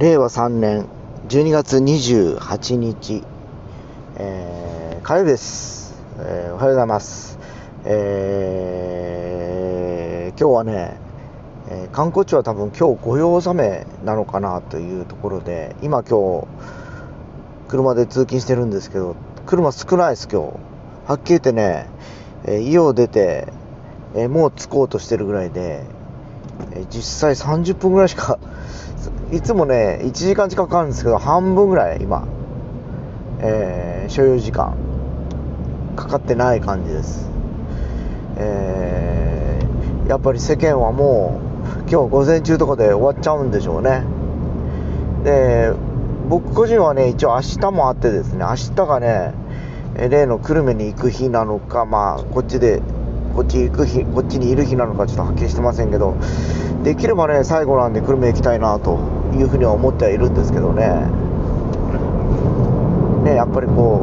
令和3年12月28日、えー、火曜日です、えーおはようございます、えー今日はね、えー観光地は多分今日御用納めなのかなというところで今今日車で通勤してるんですけど車少ないです今日。はっきり言ってね、えー家を出て、えーもう着こうとしてるぐらいで、えー実際30分ぐらいしかいつもね1時間近くかかるんですけど半分ぐらい今、えー所要時間。かかってない感じです、えーやっぱり世間はもう今日午前中とかで終わっちゃうんでしょうね。で僕個人はね一応明日もあってですね明日がね例の久留米に行く日なのかまあこっちでこっち行く日こっちにいる日なのかちょっとはっきりしてませんけどできればね最後なんで久留米行きたいなというふうには思ってはいるんですけどね。ねやっぱりこ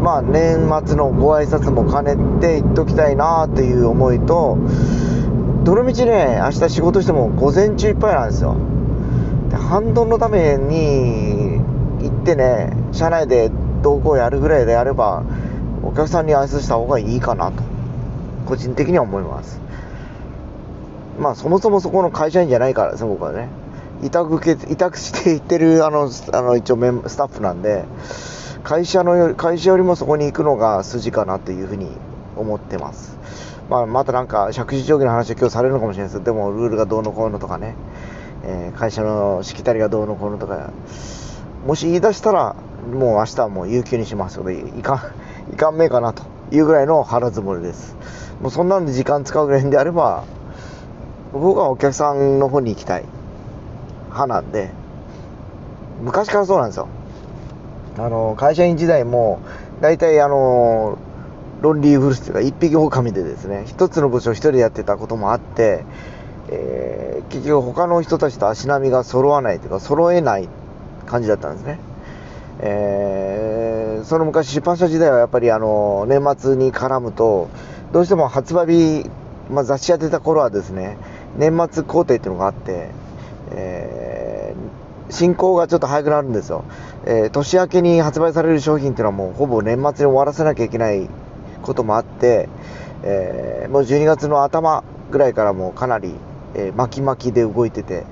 うまあ年末のご挨拶も兼ねて行っときたいなっていう思いとどのみちね明日仕事しても午前中いっぱいなんですよ。で反動のために行ってね車内で同行やるぐらいであればお客さんに挨拶した方がいいかなと。個人的には思います。まあそもそもそこの会社員じゃないからですね僕はね。委託受け委託して行ってるあのあの一応メンスタッフなんで会社のより会社よりもそこに行くのが筋かなというふうに思ってます。まあまたなんか借地定規の話は今日されるのかもしれないですけどでもルールがどうのこうのとかね、えー会社のしきたりがどうのこうのとか。もし言い出したらもう明日はもう有給にしますのでいかいかんめえかなというぐらいの腹積もりです。もうそんなんで時間使うぐらいであれば僕はお客さんの方に行きたい。派なんで。昔からそうなんですよ。あの会社員時代も大体あのロンリーフルスというか一匹狼でですね一つの部署を一人でやってたこともあって、えー結局他の人たちと足並みが揃わないというか揃えない感じだったんですね。えーその昔出版社時代はやっぱりあの年末に絡むとどうしても発売日、まあ、雑誌やってた頃はですね年末工程っていうのがあって、えー進行がちょっと早くなるんですよ、えー年明けに発売される商品っていうのはもうほぼ年末に終わらせなきゃいけないこともあって、えーもう12月の頭ぐらいからもうかなり、え巻き巻きで動いてて、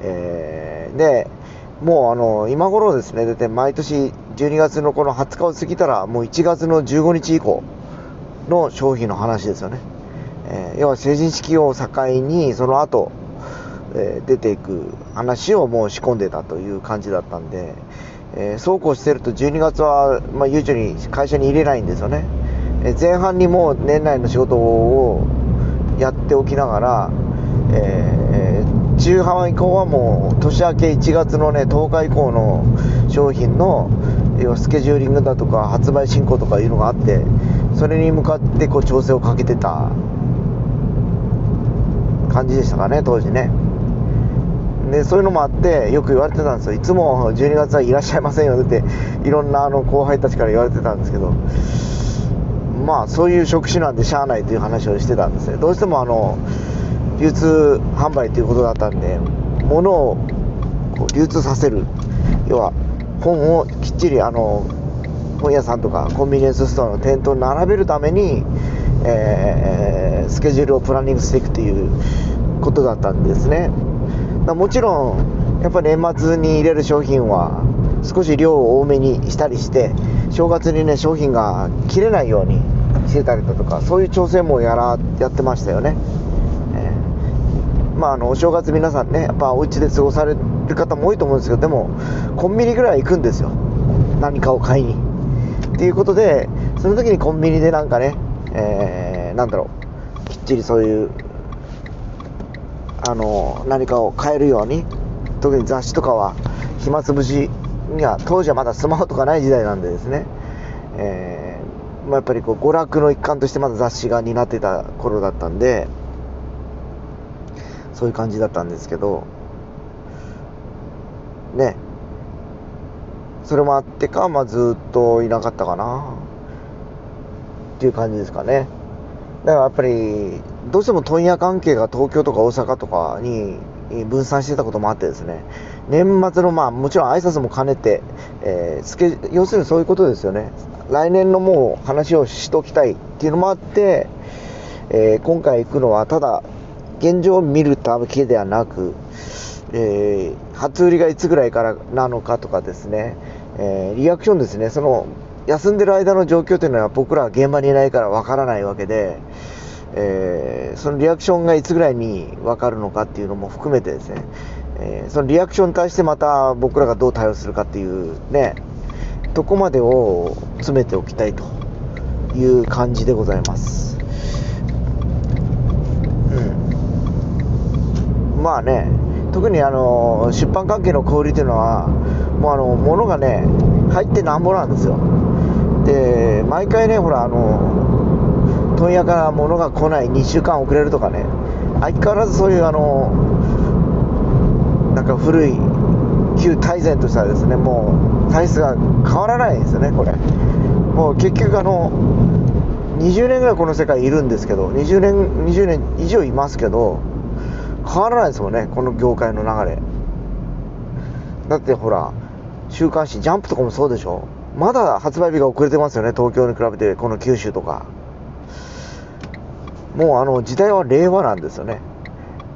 えーでもうあの今頃ですね大体毎年12月のこの20日を過ぎたらもう1月の15日以降の商品の話ですよね、えー要は成人式を境にその後、えー出ていく話をもう仕込んでたという感じだったんで、えーそうこうしてると12月は、まあ、悠長に会社に入れないんですよね、え前半にもう年内の仕事をやっておきながら、えー中半以降はもう年明け1月のね10日以降の商品の要はスケジューリングだとか発売進行とかいうのがあってそれに向かってこう調整をかけてた感じでしたかね当時ね。でそういうのもあってよく言われてたんですよ。いつも12月はいらっしゃいませんよっていろんなあの後輩たちから言われてたんですけど。まあそういう職種なんでしゃあないという話をしてたんですねどうしてもあの流通販売ということだったんで物をこう流通させる。要は本をきっちりあの本屋さんとかコンビニエンスストアの店頭に並べるために、えースケジュールをプランニングしていくということだったんですね。だもちろんやっぱり年末に入れる商品は少し量を多めにしたりして正月にね商品が切れないようにしてたりだとかそういう調整もやらやってましたよね、まああのお正月皆さんねやっぱお家で過ごされる方も多いと思うんですけどでもコンビニぐらい行くんですよ。何かを買いに。っていうことでその時にコンビニでなんかね、えーなんだろうきっちりそういうあの何かを買えるように特に雑誌とかは暇つぶしには当時はまだスマホとかない時代なんでですね、えーまあ、やっぱりこう娯楽の一環としてまだ雑誌が担ってた頃だったんでそういう感じだったんですけどね。それもあってか、まあ、ずっといなかったかな。っていう感じですかね。だからやっぱりどうしても問屋関係が東京とか大阪とかに分散してたこともあってですね、年末のまあもちろん挨拶も兼ねて、えー、スケ要するにそういうことですよね。来年のもう話をしときたいっていうのもあって、えー、今回行くのはただ現状を見るだけではなく、えー、初売りがいつぐらいからなのかとかですね、えー、リアクションですね、その休んでる間の状況というのは僕らは現場にいないからわからないわけで、えー、そのリアクションがいつぐらいに分かるのかっていうのも含めてですね、え、そのリアクションに対してまた僕らがどう対応するかっていうね、とこまでを詰めておきたいという感じでございます。うん。まあね、特にあの出版関係の小売りというのは、もうあの物がね、入ってなんぼなんですよ。で、毎回ね、ほら、あの、問屋から物が来ない、2週間遅れるとかね、相変わらずそういうあの、なんか古い、旧大前としたらですね、もう体質が変わらないんですよね、これ。もう結局あの、20年ぐらいこの世界いるんですけど、20年、20年以上いますけど、変わらないですもんね、この業界の流れ。だってほら、週刊誌、ジャンプとかもそうでしょ。まだ発売日が遅れてますよね、東京に比べて、この九州とか。もうあの時代は令和なんですよね。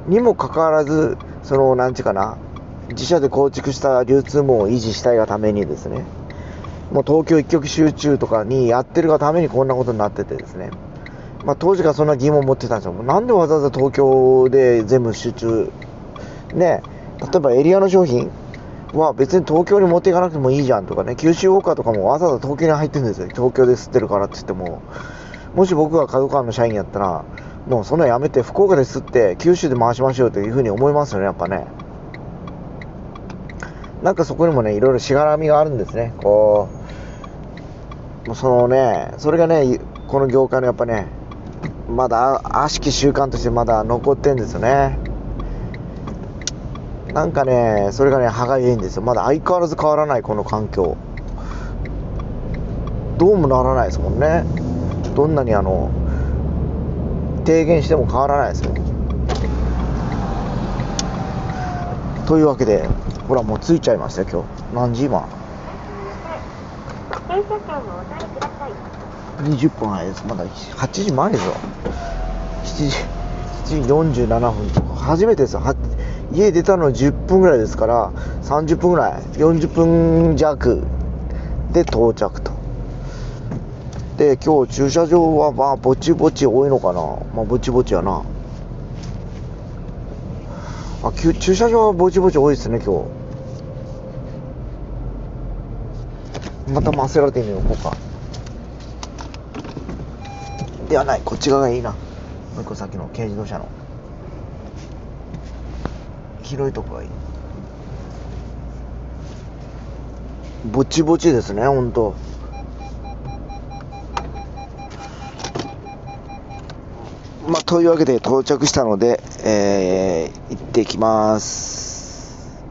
にもかかわらず、その、なんちかな、自社で構築した流通網を維持したいがためにですね、もう東京一極集中とかにやってるがためにこんなことになっててですね、まあ、当時からそんな疑問を持ってたんですよ。なんでわざわざ東京で全部集中、ね、例えばエリアの商品は別に東京に持っていかなくてもいいじゃんとかね、九州ウォーカーとかもわざわざ東京に入ってるんですよ。東京で吸ってるからって言っても、もし僕が角川の社員やったら、もうそんなやめて福岡で吸って九州で回しましょうというふうに思いますよね、やっぱね。なんかそこにもね、いろいろしがらみがあるんですね。こう、そのね、それがね、この業界のやっぱね、まだ悪しき習慣としてまだ残ってんですよね。なんかね、それがね、歯がゆいんですよ。まだ相変わらず変わらない、この環境。どうもならないですもんね。どんなにあの、提言しても変わらないですよ。というわけで、ほらもう着いちゃいました、今日。何時今？停車券をお取りください ?20 分早いです。まだ8時前ですよ。7時、7時47分とか。初めてですよ。家出たの10分ぐらいですから、30分ぐらい、40分弱で到着と。で、今日駐車場はまあ、ぼちぼち多いのかな。まあ、ぼちぼちやな。あ、駐車場はぼちぼち多いですね、今日。またマセラティに置こうか。ではない、こっち側がいいな。もう一個先の軽自動車の。広いとこがいい。ぼちぼちですね、ほんと。まあ、というわけで到着したので、えー、行ってきます。